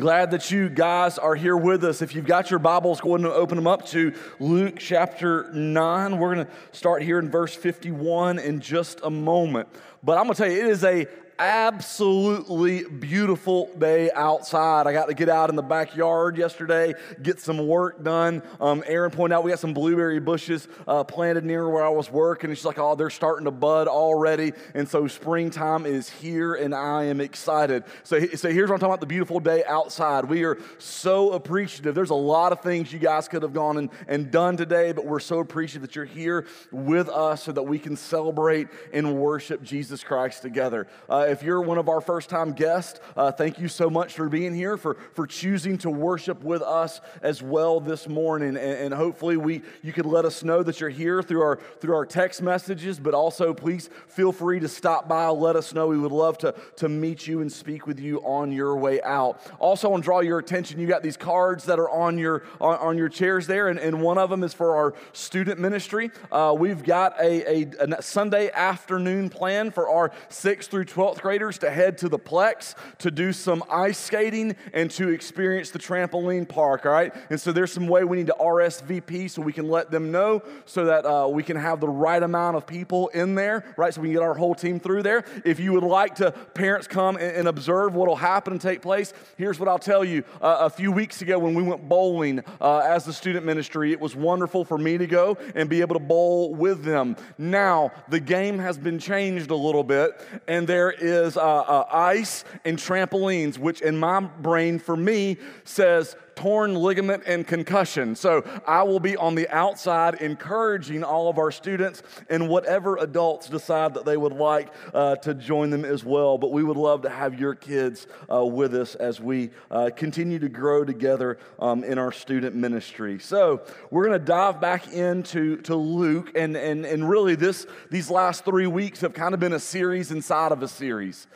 Glad that you guys are here with us. If you've got your Bibles, go ahead and open them up to Luke chapter 9. We're going to start here in verse 51 in just a moment. But I'm going to tell you, it is a absolutely beautiful day outside. I got to get out in the backyard yesterday, get some work done. Um, Erin pointed out we got some blueberry bushes uh, planted near where I was working. And she's like, oh, they're starting to bud already. And so springtime is here, and I am excited. So, so here's what I'm talking about the beautiful day outside. We are so appreciative. There's a lot of things you guys could have gone and, and done today, but we're so appreciative that you're here with us so that we can celebrate and worship Jesus Christ together. Uh, if you're one of our first time guests, uh, thank you so much for being here, for, for choosing to worship with us as well this morning. And, and hopefully we, you could let us know that you're here through our, through our text messages, but also please feel free to stop by, let us know. We would love to, to meet you and speak with you on your way out. Also, I want to draw your attention. You got these cards that are on your, on, on your chairs there, and, and one of them is for our student ministry. Uh, we've got a, a, a Sunday afternoon plan for our 6th through 12th graders to head to the Plex to do some ice skating and to experience the trampoline park, all right? And so there's some way we need to RSVP so we can let them know so that uh, we can have the right amount of people in there, right? So we can get our whole team through there. If you would like to, parents come and, and observe what will happen and take place, here's what I'll tell you. Uh, a few weeks ago when we went bowling uh, as the student ministry, it was wonderful for me to go and be able to bowl with them. Now, the game has been changed a little bit, and there is uh, uh, ice and trampolines, which in my brain, for me, says torn ligament and concussion. So I will be on the outside encouraging all of our students and whatever adults decide that they would like uh, to join them as well. But we would love to have your kids uh, with us as we uh, continue to grow together um, in our student ministry. So we're going to dive back into to Luke, and, and, and really this, these last three weeks have kind of been a series inside of a series.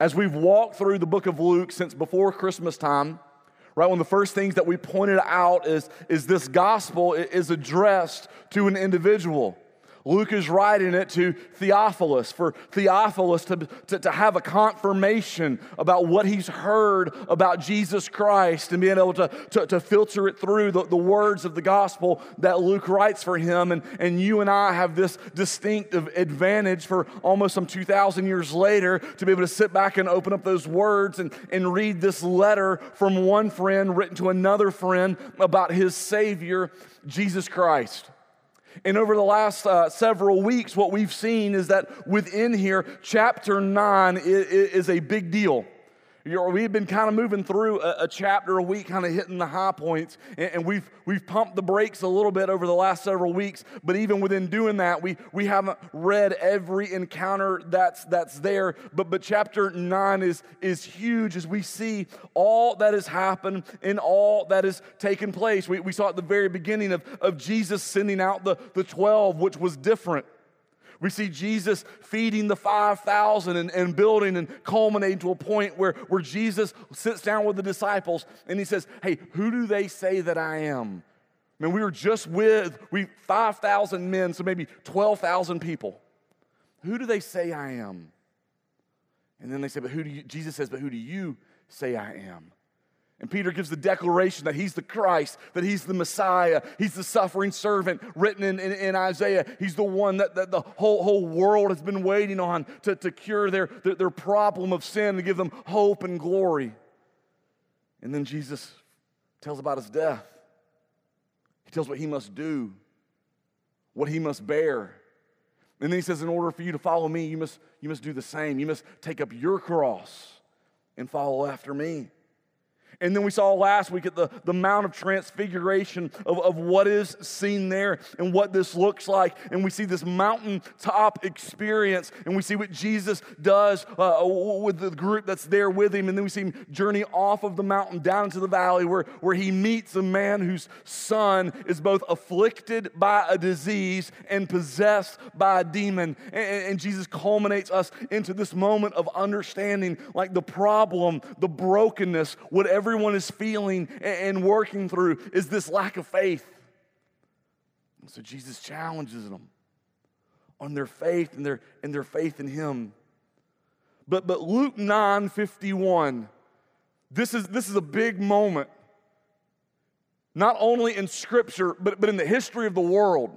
As we've walked through the book of Luke since before Christmas time, right? One of the first things that we pointed out is, is this gospel is addressed to an individual. Luke is writing it to Theophilus, for Theophilus to, to, to, have a confirmation about what he's heard about Jesus Christ and being able to, to, to filter it through the, the words of the gospel that Luke writes for him. And, and you and I have this distinctive advantage for almost some 2,000 years later to be able to sit back and open up those words and, and read this letter from one friend written to another friend about his Savior, Jesus Christ. And over the last uh, several weeks, what we've seen is that within here, chapter 9 is, is a big deal. We've been kind of moving through a, a, chapter a week, kind of hitting the high points, and, and, we've, we've pumped the brakes a little bit over the last several weeks. But even within doing that, we, we haven't read every encounter that's, that's there. But, but chapter 9 is, is huge as we see all that has happened and all that has taken place. We, we saw at the very beginning of, of Jesus sending out the, the 12, which was different. We see Jesus feeding the 5,000 and, and building and culminating to a point where, where Jesus sits down with the disciples and he says, Hey, who do they say that I am? I mean, we were just with we 5,000 men, so maybe 12,000 people. Who do they say I am? And then they say, But who do you, Jesus says, But who do you say I am? And Peter gives the declaration that he's the Christ, that he's the Messiah, he's the suffering servant written in, in, in Isaiah. He's the one that, that, the whole, whole world has been waiting on to, to cure their, their, their problem of sin, to give them hope and glory. And then Jesus tells about his death. He tells what he must do, what he must bear. And then he says, In order for you to follow me, you must, you must do the same. You must take up your cross and follow after me. And then we saw last week at the, the Mount of Transfiguration of, of what is seen there and what this looks like. And we see this mountaintop experience and we see what Jesus does uh, with the group that's there with him. And then we see him journey off of the mountain down into the valley where, where he meets a man whose son is both afflicted by a disease and possessed by a demon. And, and Jesus culminates us into this moment of understanding like the problem, the brokenness, whatever everyone is feeling and working through is this lack of faith. And so Jesus challenges them on their faith and their, and their faith in Him. But, but Luke 9 51, this is, this is a big moment, not only in Scripture, but, but in the history of the world.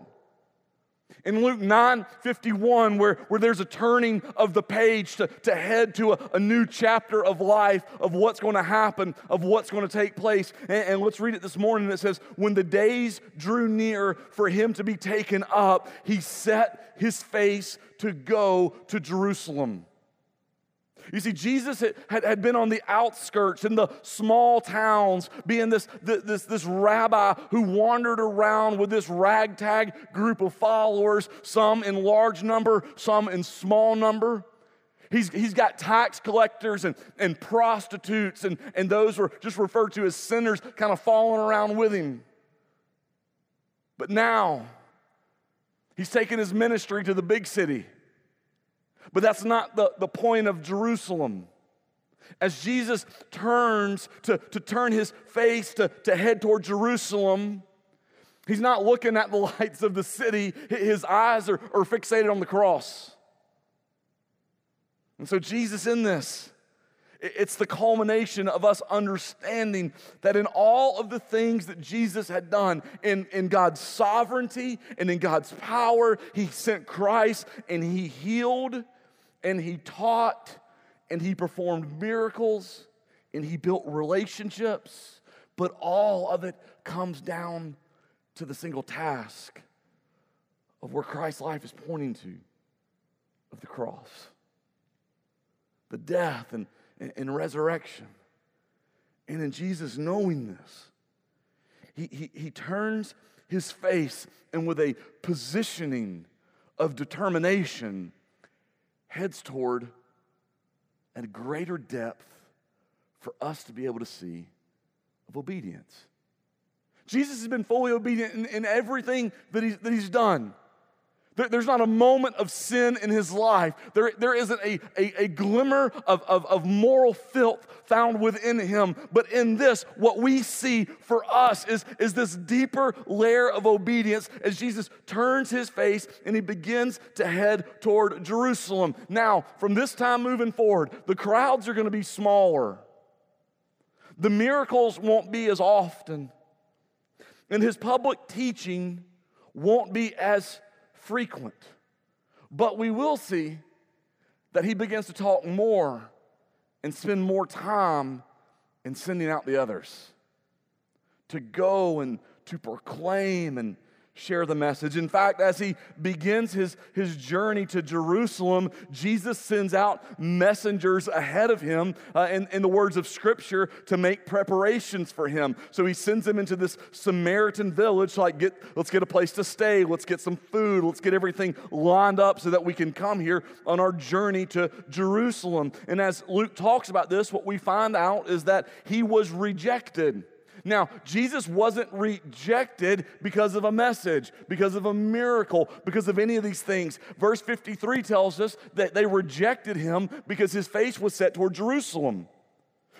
In Luke 9 51, where, where there's a turning of the page to, to head to a, a new chapter of life, of what's going to happen, of what's going to take place. And, and let's read it this morning. It says, When the days drew near for him to be taken up, he set his face to go to Jerusalem. You see, Jesus had, had, been on the outskirts in the small towns, being this, this, this rabbi who wandered around with this ragtag group of followers, some in large number, some in small number. He's, he's got tax collectors and, and prostitutes, and, and those were just referred to as sinners kind of following around with him. But now, he's taken his ministry to the big city. But that's not the, the point of Jerusalem. As Jesus turns to, to turn his face to, to head toward Jerusalem, he's not looking at the lights of the city. His eyes are, are fixated on the cross. And so, Jesus, in this, it's the culmination of us understanding that in all of the things that Jesus had done, in, in God's sovereignty and in God's power, He sent Christ and He healed and he taught and he performed miracles and he built relationships, but all of it comes down to the single task of where Christ's life is pointing to of the cross the death and, and, and resurrection. And in Jesus knowing this, he, he, he turns his face and with a positioning of determination heads toward a greater depth for us to be able to see of obedience. Jesus has been fully obedient in, in everything that he's, that he's done. There's not a moment of sin in his life. There, there isn't a, a, a glimmer of, of, of moral filth found within him. But in this, what we see for us is, is this deeper layer of obedience as Jesus turns his face and he begins to head toward Jerusalem. Now, from this time moving forward, the crowds are going to be smaller, the miracles won't be as often, and his public teaching won't be as frequent. But we will see that he begins to talk more and spend more time in sending out the others to go and to proclaim and share the message. In fact, as he begins his, his journey to Jerusalem, Jesus sends out messengers ahead of him, uh, in, in the words of Scripture, to make preparations for him. So he sends them into this Samaritan village, like, get, let's get a place to stay, let's get some food, let's get everything lined up so that we can come here on our journey to Jerusalem. And as Luke talks about this, what we find out is that he was rejected. Now, Jesus wasn't rejected because of a message, because of a miracle, because of any of these things. Verse 53 tells us that they rejected him because his face was set toward Jerusalem.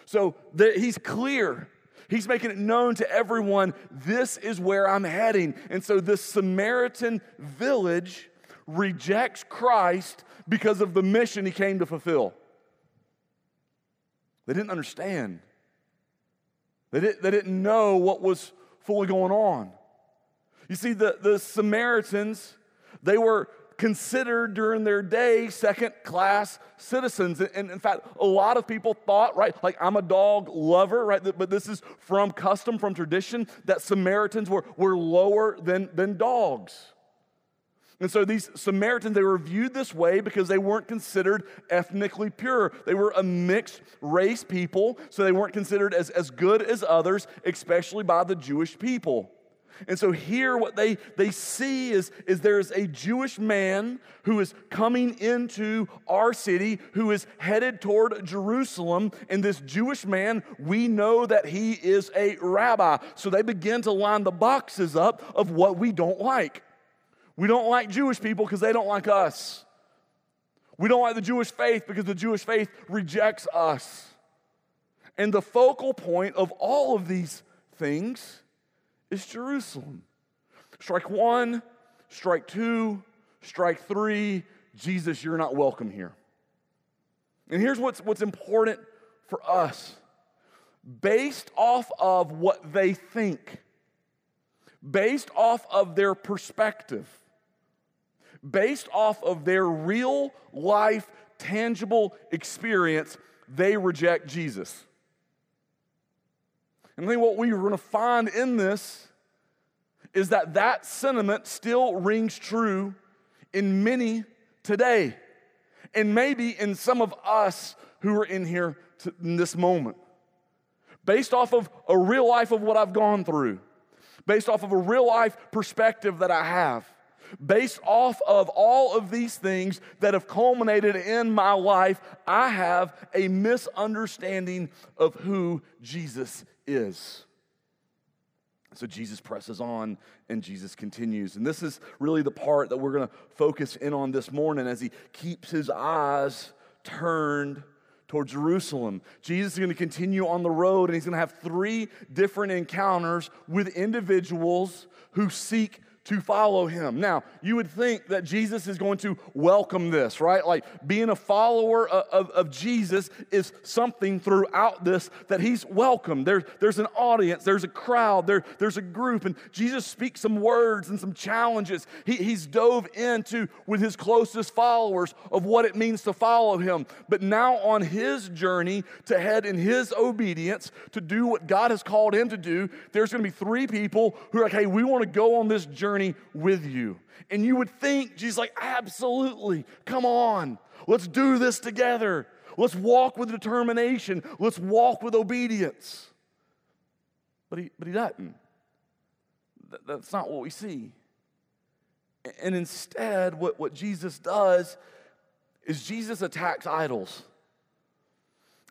So the, he's clear. He's making it known to everyone this is where I'm heading. And so this Samaritan village rejects Christ because of the mission he came to fulfill. They didn't understand. They, didn't, they didn't know what was fully going on. You see, the, the Samaritans, they were considered during their day second class citizens. And in fact, a lot of people thought, right, like I'm a dog lover, right, but this is from custom, from tradition, that Samaritans were, were lower than, than dogs. And so these Samaritans, they were viewed this way because they weren't considered ethnically pure. They were a mixed race people, so they weren't considered as, as good as others, especially by the Jewish people. And so here what they, they see is, is there's a Jewish man who is coming into our city, who is headed toward Jerusalem. And this Jewish man, we know that he is a rabbi. So they begin to line the boxes up of what we don't like. We don't like Jewish people because they don't like us. We don't like the Jewish faith because the Jewish faith rejects us. And the focal point of all of these things is Jerusalem. Strike one, strike two, strike three. Jesus, you're not welcome here. And here's what's, what's important for us based off of what they think, based off of their perspective, based off of their real life, tangible experience, they reject Jesus. And I think what we're going to find in this is that that sentiment still rings true in many today, and maybe in some of us who are in here to, in this moment. Based off of a real life of what I've gone through, based off of a real life perspective that I have, based off of all of these things that have culminated in my life, I have a misunderstanding of who Jesus is. So Jesus presses on and Jesus continues. And this is really the part that we're going to focus in on this morning as he keeps his eyes turned toward Jerusalem. Jesus is going to continue on the road and he's going to have three different encounters with individuals who seek to follow him. Now, you would think that Jesus is going to welcome this, right? Like being a follower of, of, of, Jesus is something throughout this that he's welcome. There, there's an audience, there's a crowd, there, there's a group, and Jesus speaks some words and some challenges. He, he's dove into with his closest followers of what it means to follow him. But now on his journey to head in his obedience to do what God has called him to do, there's going to be three people who are like, hey, we want to go on this journey journey with you. And you would think, Jesus, like, absolutely, come on, let's do this together. Let's walk with determination. Let's walk with obedience. But he, but he doesn't. that's not what we see. And instead, what, what Jesus does is Jesus attacks idols.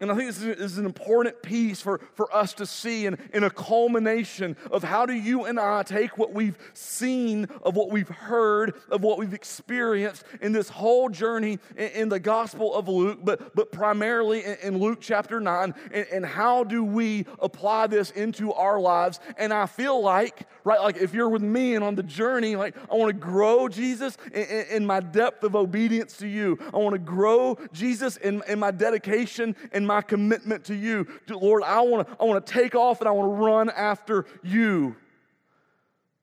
And I think this is an important piece for, for us to see in, in a culmination of how do you and I take what we've seen, of what we've heard, of what we've experienced in this whole journey in, in the Gospel of Luke, but, but primarily in, in Luke chapter 9, and, and how do we apply this into our lives? And I feel like, right, like if you're with me and on the journey, like I want to grow Jesus in, in my depth of obedience to you. I want to grow Jesus in, in my dedication and my commitment to you. Lord, I want to I want to take off and I want to run after you.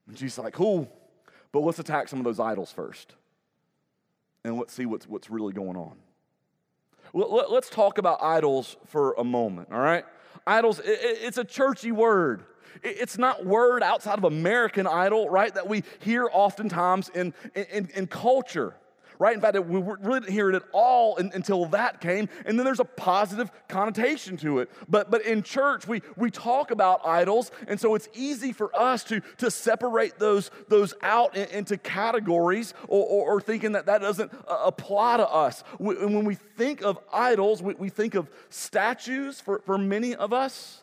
And Jesus like, cool, but let's attack some of those idols first. And let's see what's, what's really going on. Let's talk about idols for a moment, all right? Idols, it's a churchy word. It's not word outside of American idol, right, that we hear oftentimes in, in, in culture right? In fact, we really didn't hear it at all until that came. And then there's a positive connotation to it. But, but in church, we, we talk about idols. And so it's easy for us to, to separate those, those out in, into categories or, or, or, thinking that that doesn't uh, apply to us. And when we think of idols, we, we think of statues for, for many of us.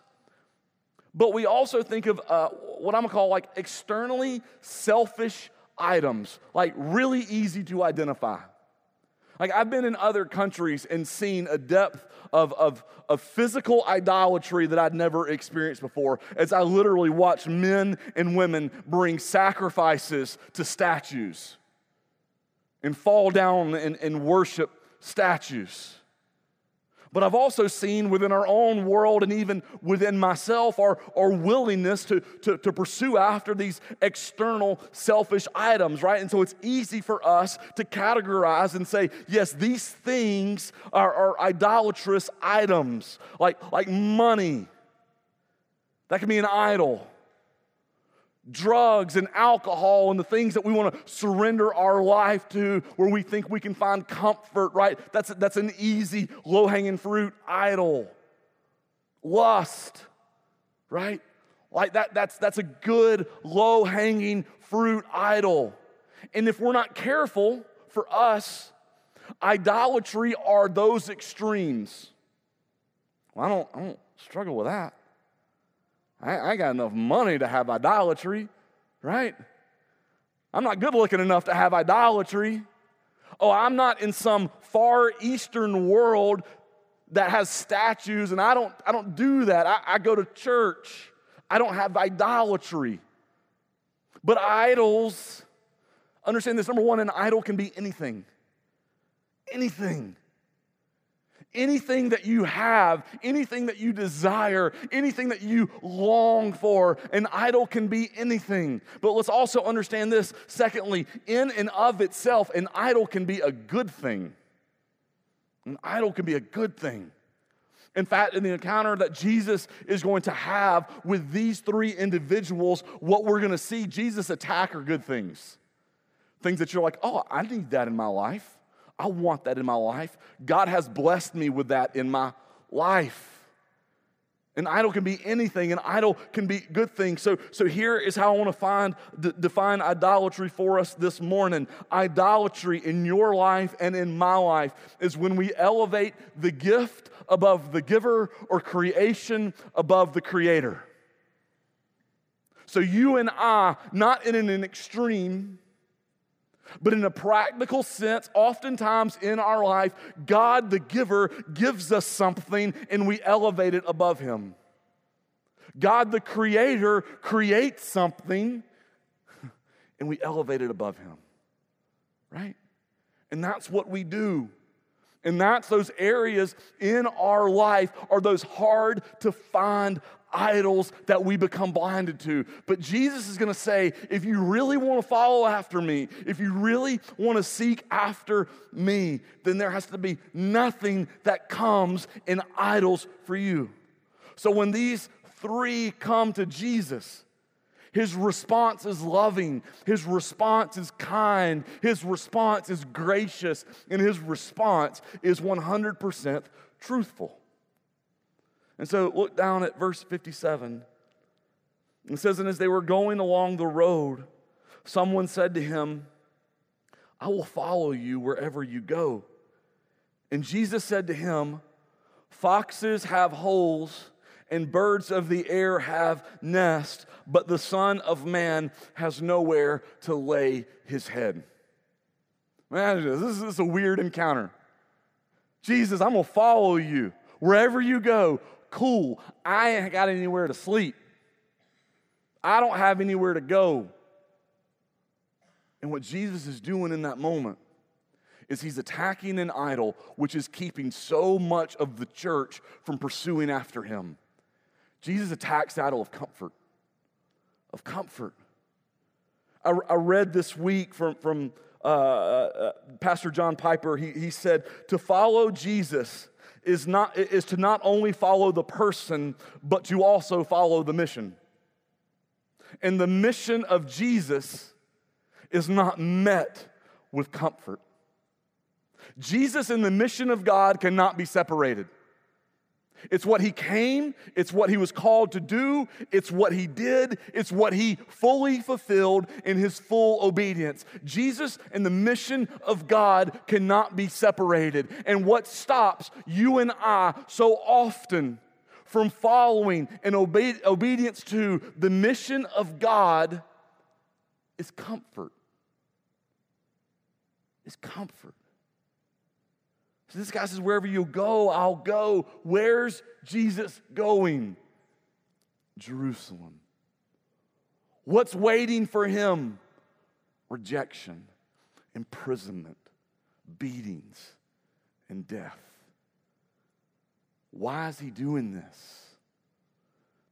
But we also think of uh, what I'm gonna call like externally selfish items, like really easy to identify. Like I've been in other countries and seen a depth of, of, of physical idolatry that I'd never experienced before as I literally watched men and women bring sacrifices to statues and fall down and, and worship statues. But I've also seen within our own world and even within myself our, our willingness to, to, to pursue after these external selfish items, right? And so it's easy for us to categorize and say, yes, these things are, are idolatrous items, like, like money. That can be an idol. Drugs and alcohol and the things that we want to surrender our life to where we think we can find comfort, right? That's, that's an easy, low hanging fruit idol. Lust, right? Like that, that's, that's a good, low hanging fruit idol. And if we're not careful for us, idolatry are those extremes. Well, I don't, I don't struggle with that. I, I got enough money to have idolatry, right? I'm not good looking enough to have idolatry. Oh, I'm not in some far eastern world that has statues, and I don't, I don't do that. I, I go to church. I don't have idolatry. But idols, understand this number one, an idol can be anything. Anything anything that you have, anything that you desire, anything that you long for. An idol can be anything. But let's also understand this. Secondly, in and of itself, an idol can be a good thing. An idol can be a good thing. In fact, in the encounter that Jesus is going to have with these three individuals, what we're going to see Jesus attack are good things. Things that you're like, oh, I need that in my life. I want that in my life. God has blessed me with that in my life. An idol can be anything. An idol can be good things. So, so here is how I want to find d- define idolatry for us this morning. Idolatry in your life and in my life is when we elevate the gift above the giver or creation above the creator. So you and I, not in an extreme, but in a practical sense, oftentimes in our life, God the giver gives us something and we elevate it above Him. God the creator creates something and we elevate it above Him. Right? And that's what we do. And that's those areas in our life are those hard to find idols that we become blinded to. But Jesus is going to say, if you really want to follow after me, if you really want to seek after me, then there has to be nothing that comes in idols for you. So when these three come to Jesus, his response is loving. His response is kind. His response is gracious. And his response is 100% truthful. And so look down at verse 57. It says, And as they were going along the road, someone said to him, I will follow you wherever you go. And Jesus said to him, Foxes have holes and birds of the air have nests, but the Son of Man has nowhere to lay his head. Man, this is a weird encounter. Jesus, I'm gonna follow you wherever you go cool. I ain't got anywhere to sleep. I don't have anywhere to go. And what Jesus is doing in that moment is he's attacking an idol which is keeping so much of the church from pursuing after him. Jesus attacks the idol of comfort. Of comfort. I, I read this week from, from uh, uh, Pastor John Piper. He, he said, To follow Jesus is, not, is to not only follow the person, but to also follow the mission. And the mission of Jesus is not met with comfort. Jesus and the mission of God cannot be separated. It's what he came, it's what he was called to do, it's what he did, it's what he fully fulfilled in his full obedience. Jesus and the mission of God cannot be separated. And what stops you and I so often from following and obe- obedience to the mission of God is comfort. Is comfort. So this guy says, Wherever you go, I'll go. Where's Jesus going? Jerusalem. What's waiting for him? Rejection, imprisonment, beatings, and death. Why is he doing this?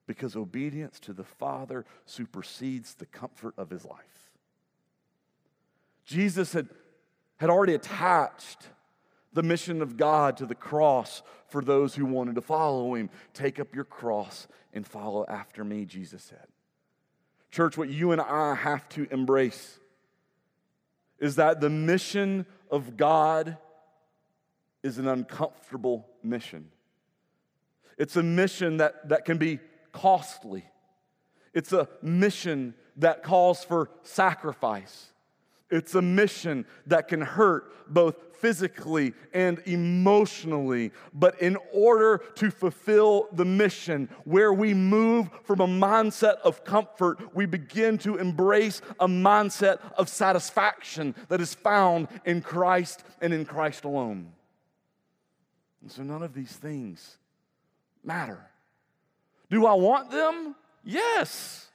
Because obedience to the Father supersedes the comfort of his life. Jesus had, had already attached the mission of God to the cross for those who wanted to follow him. Take up your cross and follow after me, Jesus said. Church, what you and I have to embrace is that the mission of God is an uncomfortable mission. It's a mission that, that can be costly. It's a mission that calls for sacrifice. It's a mission that can hurt both physically and emotionally. But in order to fulfill the mission, where we move from a mindset of comfort, we begin to embrace a mindset of satisfaction that is found in Christ and in Christ alone. And so none of these things matter. Do I want them? Yes.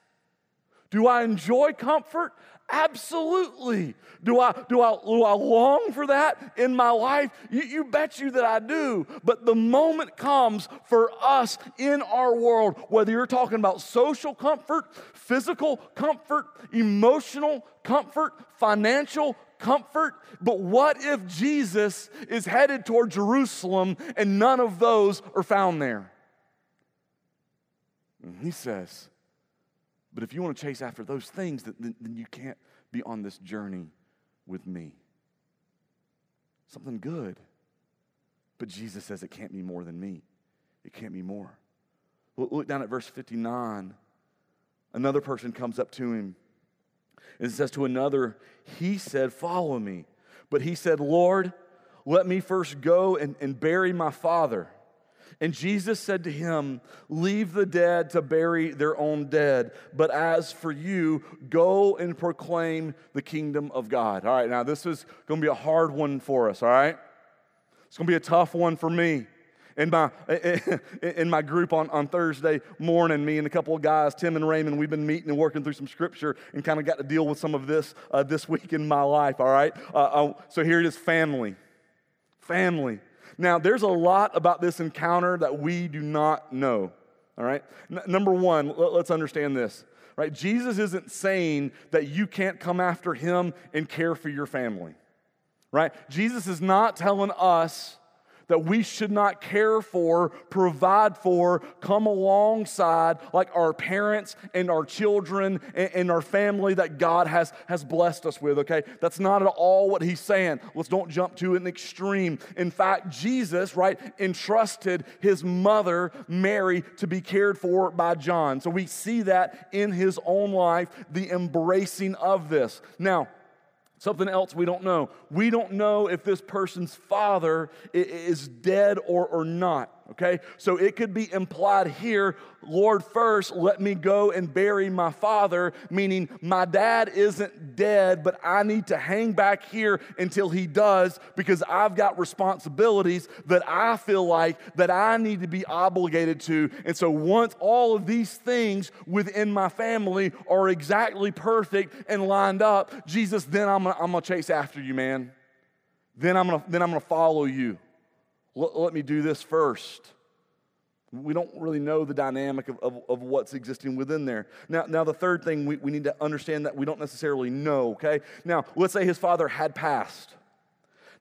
Do I enjoy comfort? Absolutely. Do I, do, I, do I long for that in my life? You, you bet you that I do. But the moment comes for us in our world, whether you're talking about social comfort, physical comfort, emotional comfort, financial comfort. But what if Jesus is headed toward Jerusalem and none of those are found there? And he says, but if you want to chase after those things, then, then you can't be on this journey with me. Something good. But Jesus says it can't be more than me. It can't be more. Look down at verse 59. Another person comes up to him and says to another, He said, Follow me. But he said, Lord, let me first go and, and bury my father. And Jesus said to him, Leave the dead to bury their own dead, but as for you, go and proclaim the kingdom of God. All right, now this is going to be a hard one for us, all right? It's going to be a tough one for me. In my, in my group on, on Thursday morning, me and a couple of guys, Tim and Raymond, we've been meeting and working through some scripture and kind of got to deal with some of this uh, this week in my life, all right? Uh, uh, so here it is family. Family. Now, there's a lot about this encounter that we do not know. All right? N- number one, let's understand this. Right? Jesus isn't saying that you can't come after him and care for your family. Right? Jesus is not telling us that we should not care for, provide for, come alongside like our parents and our children and, and, our family that God has, has blessed us with, okay? That's not at all what he's saying. Let's don't jump to an extreme. In fact, Jesus, right, entrusted his mother, Mary, to be cared for by John. So we see that in his own life, the embracing of this. Now, Something else we don't know. We don't know if this person's father is dead or, or not. Okay? So it could be implied here Lord, first let me go and bury my father, meaning my dad isn't dead, but I need to hang back here until he does because I've got responsibilities that I feel like that I need to be obligated to. And so once all of these things within my family are exactly perfect and lined up, Jesus, then I'm gonna, I'm gonna chase after you, man. Then I'm gonna, then I'm gonna follow you. Let, me do this first. We don't really know the dynamic of, of, of, what's existing within there. Now, now the third thing we, we need to understand that we don't necessarily know, okay? Now, let's say his father had passed.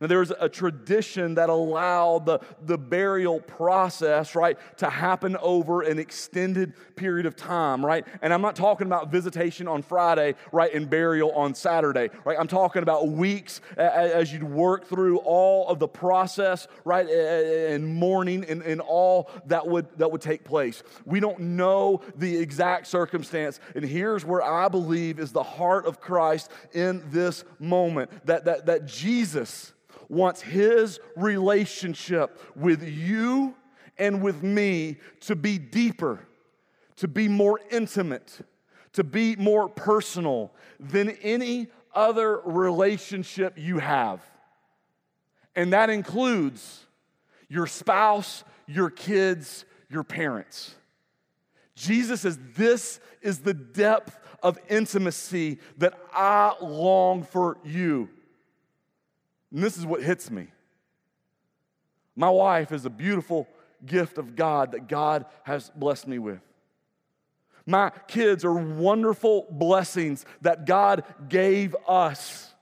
Now, there was a tradition that allowed the, the burial process, right, to happen over an extended period of time, right? And I'm not talking about visitation on Friday, right, and burial on Saturday, right? I'm talking about weeks as you'd work through all of the process, right, and mourning and, and all that would, that would take place. We don't know the exact circumstance. And here's where I believe is the heart of Christ in this moment that, that, that Jesus wants his relationship with you and with me to be deeper, to be more intimate, to be more personal than any other relationship you have. And that includes your spouse, your kids, your parents. Jesus says, This is the depth of intimacy that I long for you. And this is what hits me. My wife is a beautiful gift of God that God has blessed me with. My kids are wonderful blessings that God gave us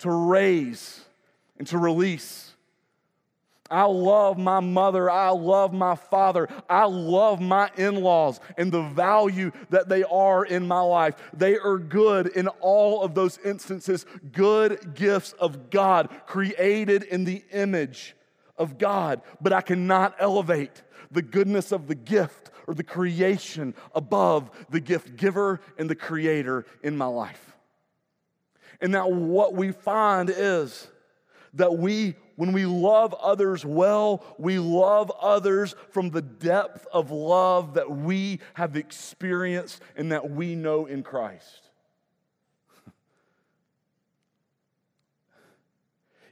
to raise and to release. I love my mother. I love my father. I love my in laws and the value that they are in my life. They are good in all of those instances, good gifts of God, created in the image of God. But I cannot elevate the goodness of the gift or the creation above the gift giver and the creator in my life. And now, what we find is that we, when we love others well, we love others from the depth of love that we have experienced and that we know in Christ.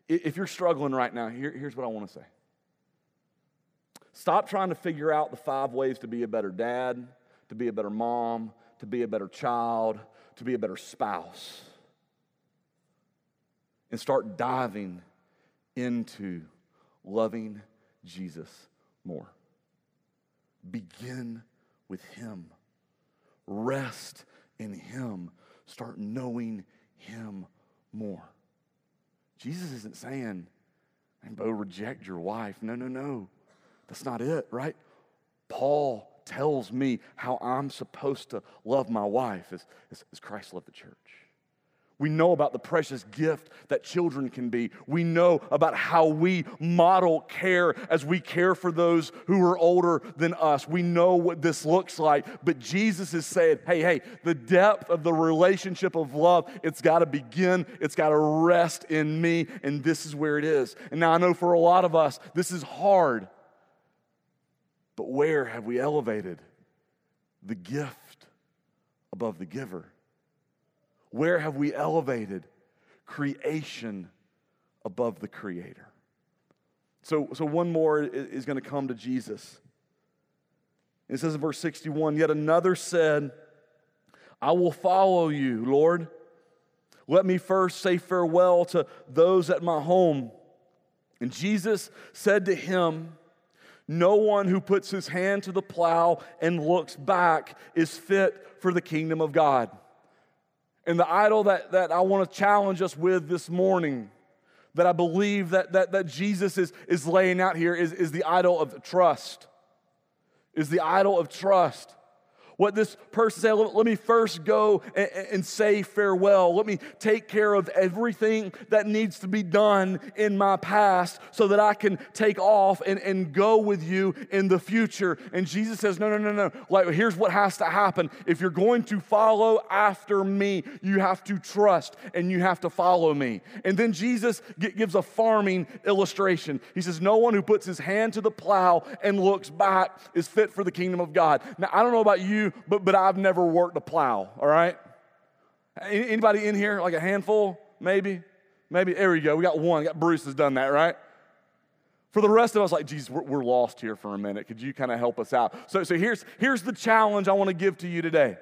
if you're struggling right now, here, here's what I want to say. Stop trying to figure out the five ways to be a better dad, to be a better mom, to be a better child, to be a better spouse. And start diving into loving Jesus more. Begin with Him, rest in Him, start knowing Him more. Jesus isn't saying, and Bo, reject your wife. No, no, no. That's not it, right? Paul tells me how I'm supposed to love my wife as, as, as Christ loved the church. We know about the precious gift that children can be. We know about how we model care as we care for those who are older than us. We know what this looks like. But Jesus is saying, hey, hey, the depth of the relationship of love, it's got to begin, it's got to rest in me, and this is where it is. And now I know for a lot of us, this is hard. But where have we elevated the gift above the giver? Where have we elevated creation above the creator? So, so one more is going to come to Jesus. It says in verse 61 Yet another said, I will follow you, Lord. Let me first say farewell to those at my home. And Jesus said to him, No one who puts his hand to the plow and looks back is fit for the kingdom of God. And the idol that, that I want to challenge us with this morning, that I believe that, that, that Jesus is, is laying out here, is, is the idol of trust. Is the idol of trust. What this person said, let me first go and, and, say farewell. Let me take care of everything that needs to be done in my past so that I can take off and, and go with you in the future. And Jesus says, No, no, no, no. Like, here's what has to happen. If you're going to follow after me, you have to trust and you have to follow me. And then Jesus gives a farming illustration. He says, No one who puts his hand to the plow and looks back is fit for the kingdom of God. Now, I don't know about you, but, but I've never worked a plow, all right? Anybody in here, like a handful, maybe? Maybe, there we go. We got one. We got Bruce has done that, right? For the rest of us, like, geez, we're, we're lost here for a minute. Could you kind of help us out? So, so here's, here's the challenge I want to give to you today.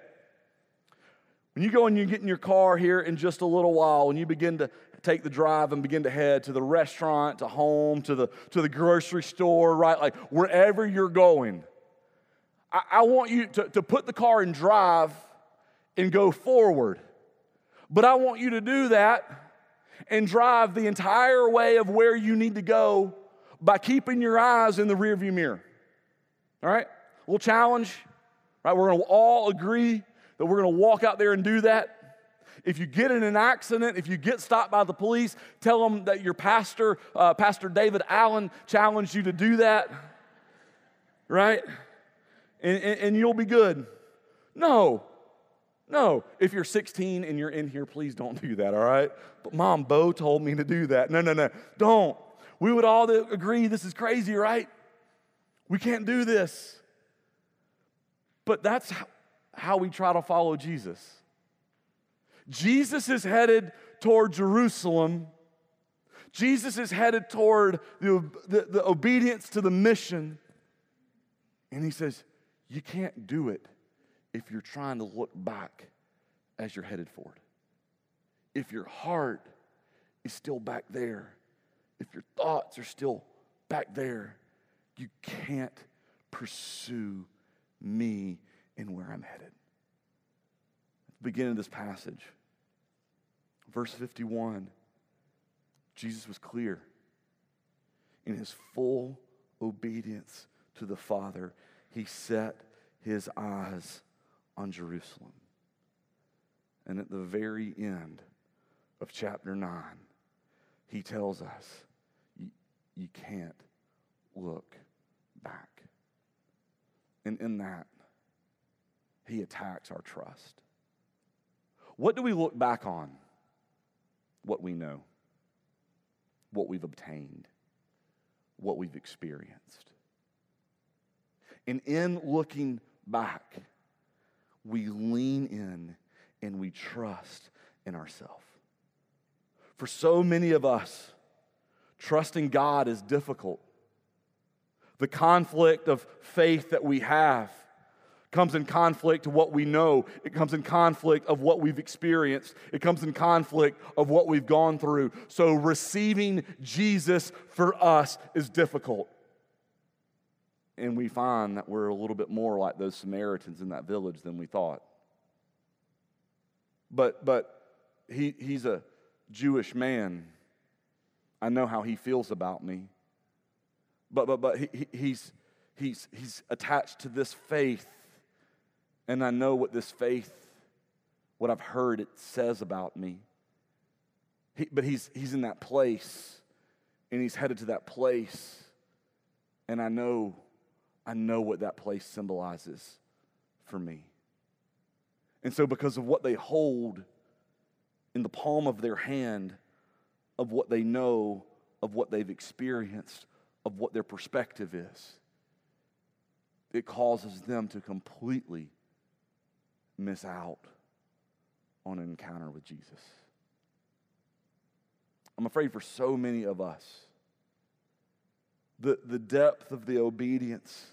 When you go and you get in your car here in just a little while, and you begin to take the drive and begin to head to the restaurant, to home, to the, to the grocery store, right? Like wherever you're going, I, I want you to, to put the car in drive and go forward. But I want you to do that and drive the entire way of where you need to go by keeping your eyes in the rearview mirror. All right? Little challenge, right? We're gonna all agree that we're gonna walk out there and do that. If you get in an accident, if you get stopped by the police, tell them that your pastor, uh, Pastor David Allen, challenged you to do that, right? And, and, and you'll be good. No, no, if you're 16 and you're in here, please don't do that, all right? But mom, Bo told me to do that. No, no, no, don't. We would all agree this is crazy, right? We can't do this. But that's how we try to follow Jesus. Jesus is headed toward Jerusalem. Jesus is headed toward the, the, the obedience to the mission. And he says, you can't do it if you're trying to look back as you're headed forward. If your heart is still back there, if your thoughts are still back there, you can't pursue me and where I'm headed. At the beginning of this passage, verse 51, Jesus was clear. in his full obedience to the Father, he set his eyes on Jerusalem. And at the very end of chapter 9, he tells us you can't look back. And in that, he attacks our trust. What do we look back on? What we know, what we've obtained, what we've experienced. And in looking back, we lean in and we trust in ourselves. For so many of us, trusting God is difficult. The conflict of faith that we have comes in conflict to what we know. It comes in conflict of what we've experienced. It comes in conflict of what we've gone through. So receiving Jesus for us is difficult. And we find that we're a little bit more like those Samaritans in that village than we thought. But but he, he's a Jewish man. I know how he feels about me. But but but he, he's he's he's attached to this faith and I know what this faith, what I've heard it says about me. He, but he's, he's in that place, and he's headed to that place. And I know, I know what that place symbolizes for me. And so, because of what they hold in the palm of their hand, of what they know, of what they've experienced, of what their perspective is, it causes them to completely miss out on an encounter with Jesus. I'm afraid for so many of us, the, the depth of the obedience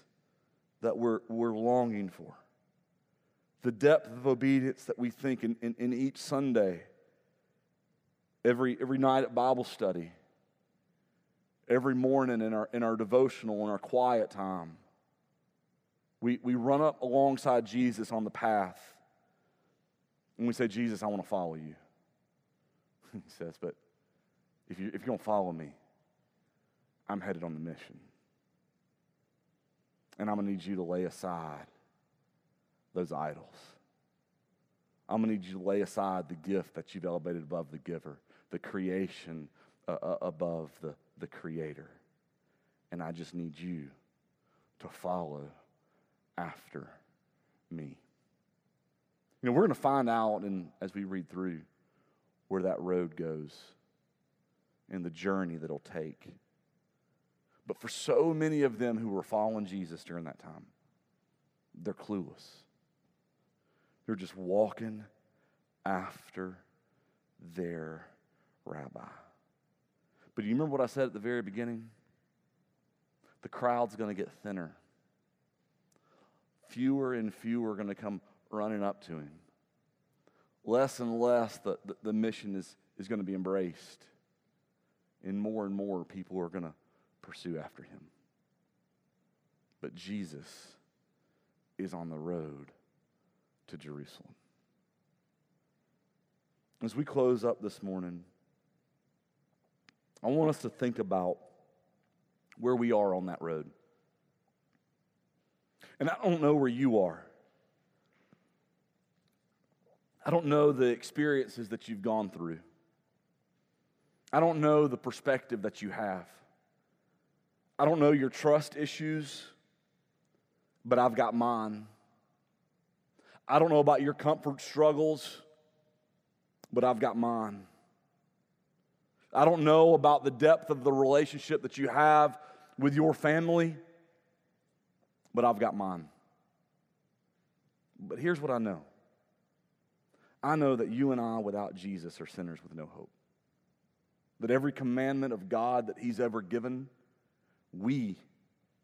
that we're, we're longing for, the depth of obedience that we think in, in, in each Sunday, every, every night at Bible study, every morning in our, in our devotional, in our quiet time, we, we run up alongside Jesus on the path and we say, Jesus, I want to follow you. he says, but if, you, if you're going to follow me, I'm headed on the mission. And I'm going to need you to lay aside those idols. I'm going to need you to lay aside the gift that you've elevated above the giver, the creation uh, uh, above the, the creator. And I just need you to follow after me. You know, we're going to find out in, as we read through where that road goes and the journey that it'll take. But for so many of them who were following Jesus during that time, they're clueless. They're just walking after their rabbi. But do you remember what I said at the very beginning? The crowd's going to get thinner. Fewer and fewer are going to come running up to him. Less and less the, the, the mission is, is going to be embraced. And more and more people are going to pursue after him. But Jesus is on the road to Jerusalem. As we close up this morning, I want us to think about where we are on that road. And I don't know where you are. I don't know the experiences that you've gone through. I don't know the perspective that you have. I don't know your trust issues, but I've got mine. I don't know about your comfort struggles, but I've got mine. I don't know about the depth of the relationship that you have with your family, but I've got mine. But here's what I know I know that you and I, without Jesus, are sinners with no hope. That every commandment of God that He's ever given, we,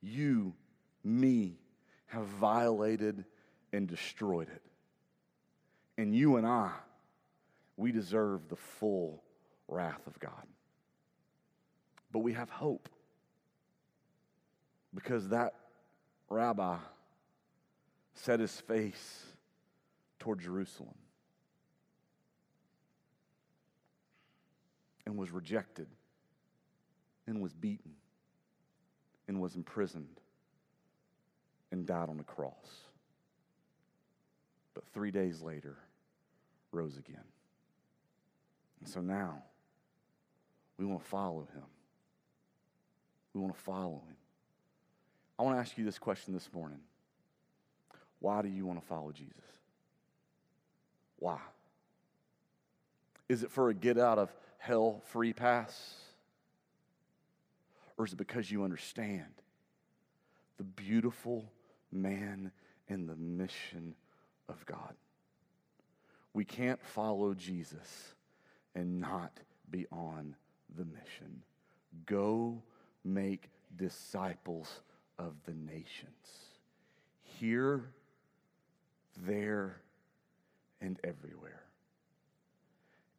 you, me, have violated and destroyed it. And you and I, we deserve the full wrath of God. But we have hope because that rabbi set his face toward Jerusalem. and was rejected and was beaten and was imprisoned and died on the cross. But three days later, rose again. And so now, we want to follow him. We want to follow him. I want to ask you this question this morning Why do you want to follow Jesus? Why? Is it for a get out of hell free pass? Or is it because you understand the beautiful man and the mission of God? We can't follow Jesus and not be on the mission. Go make disciples of the nations. Here, there, and everywhere.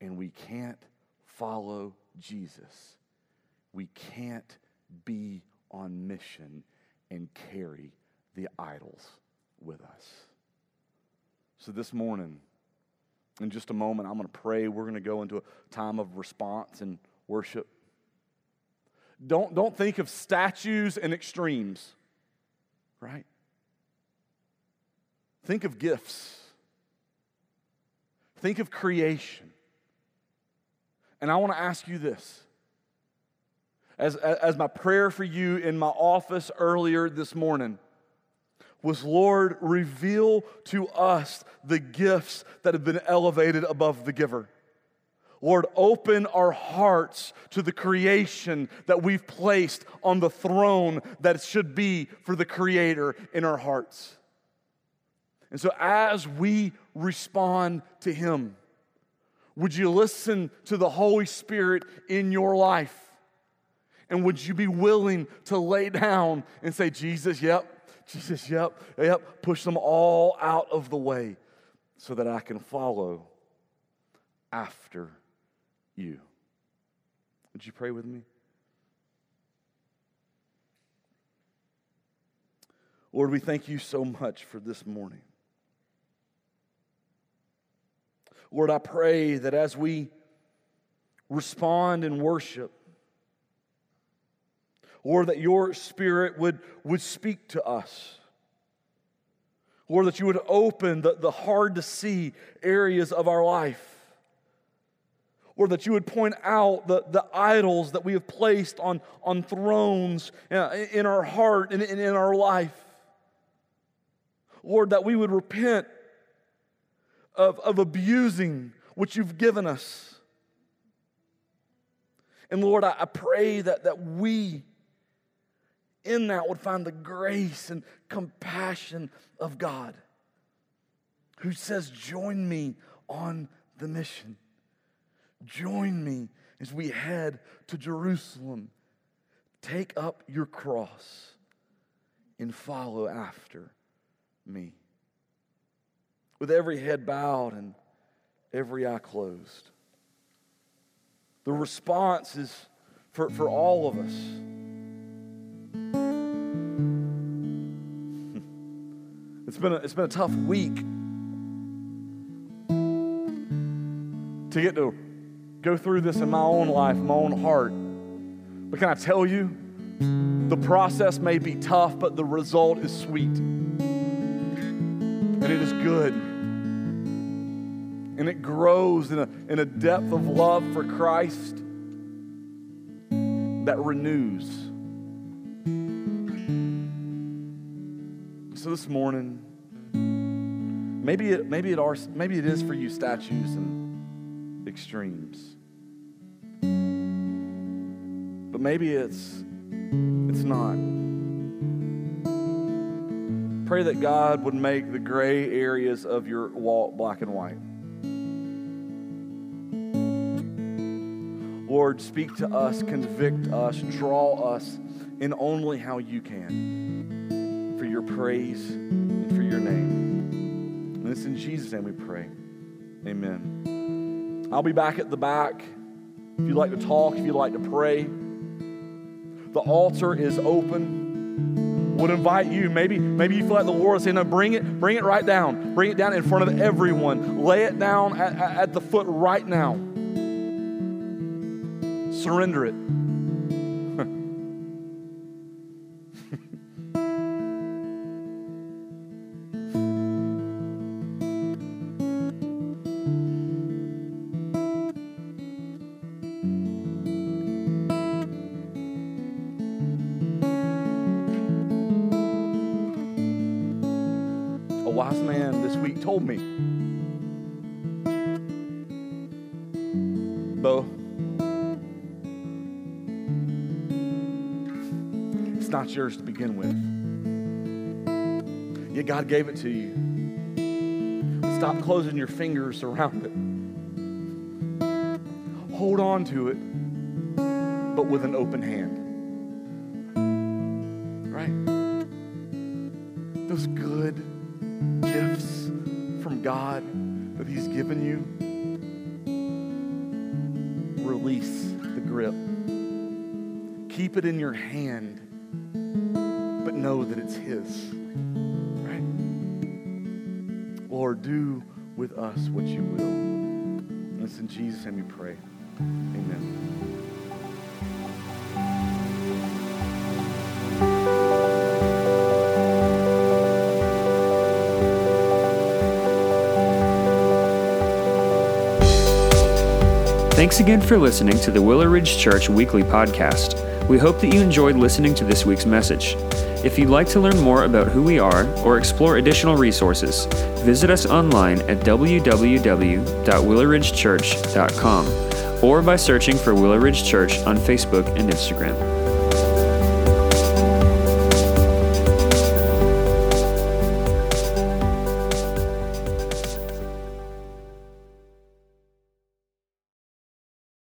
And we can't follow Jesus. We can't be on mission and carry the idols with us. So, this morning, in just a moment, I'm going to pray. We're going to go into a time of response and worship. Don't, don't think of statues and extremes, right? Think of gifts. Think of creation. And I want to ask you this. As, as my prayer for you in my office earlier this morning was, Lord, reveal to us the gifts that have been elevated above the giver. Lord, open our hearts to the creation that we've placed on the throne that should be for the Creator in our hearts. And so, as we respond to Him, would you listen to the Holy Spirit in your life? And would you be willing to lay down and say, Jesus, yep, Jesus, yep, yep, push them all out of the way so that I can follow after you. Would you pray with me? Lord, we thank you so much for this morning. Lord, I pray that as we respond in worship, Lord, that your spirit would, would speak to us. Lord, that you would open the, the hard to see areas of our life or that you would point out the, the idols that we have placed on, on thrones uh, in our heart and in, in our life. Lord, that we would repent of, of abusing what you've given us. And Lord, I, I pray that, that we in that would find the grace and compassion of God who says, Join me on the mission. Join me as we head to Jerusalem. Take up your cross and follow after me. With every head bowed and every eye closed. The response is for, for all of us. Been, a, it's been a tough week to get to go through this in my own life, my own heart. But can I tell you, the process may be tough, but the result is sweet. And it is good. And it grows in a, in a depth of love for Christ that renews. So this morning, maybe it, maybe it, are, maybe it is for you statues and extremes. but maybe it's it's not. Pray that God would make the gray areas of your walk black and white. Lord, speak to us, convict us, draw us in only how you can for your praise and for your name. It's in Jesus' name we pray. Amen. I'll be back at the back. If you'd like to talk, if you'd like to pray. The altar is open. Would invite you. Maybe, maybe you feel like the Lord is saying, no, bring it, bring it right down. Bring it down in front of everyone. Lay it down at, at the foot right now. Surrender it. Not yours to begin with. Yet God gave it to you. Stop closing your fingers around it. Hold on to it, but with an open hand. Right? Those good gifts from God that He's given you, release the grip. Keep it in your hand, know that it's His. Right? Lord, do with us what you will. And it's in Jesus' name we pray. Amen. Thanks again for listening to the Willow Ridge Church Weekly Podcast. We hope that you enjoyed listening to this week's message. If you'd like to learn more about who we are or explore additional resources, visit us online at www.willowridgechurch.com or by searching for Willow Ridge Church on Facebook and Instagram.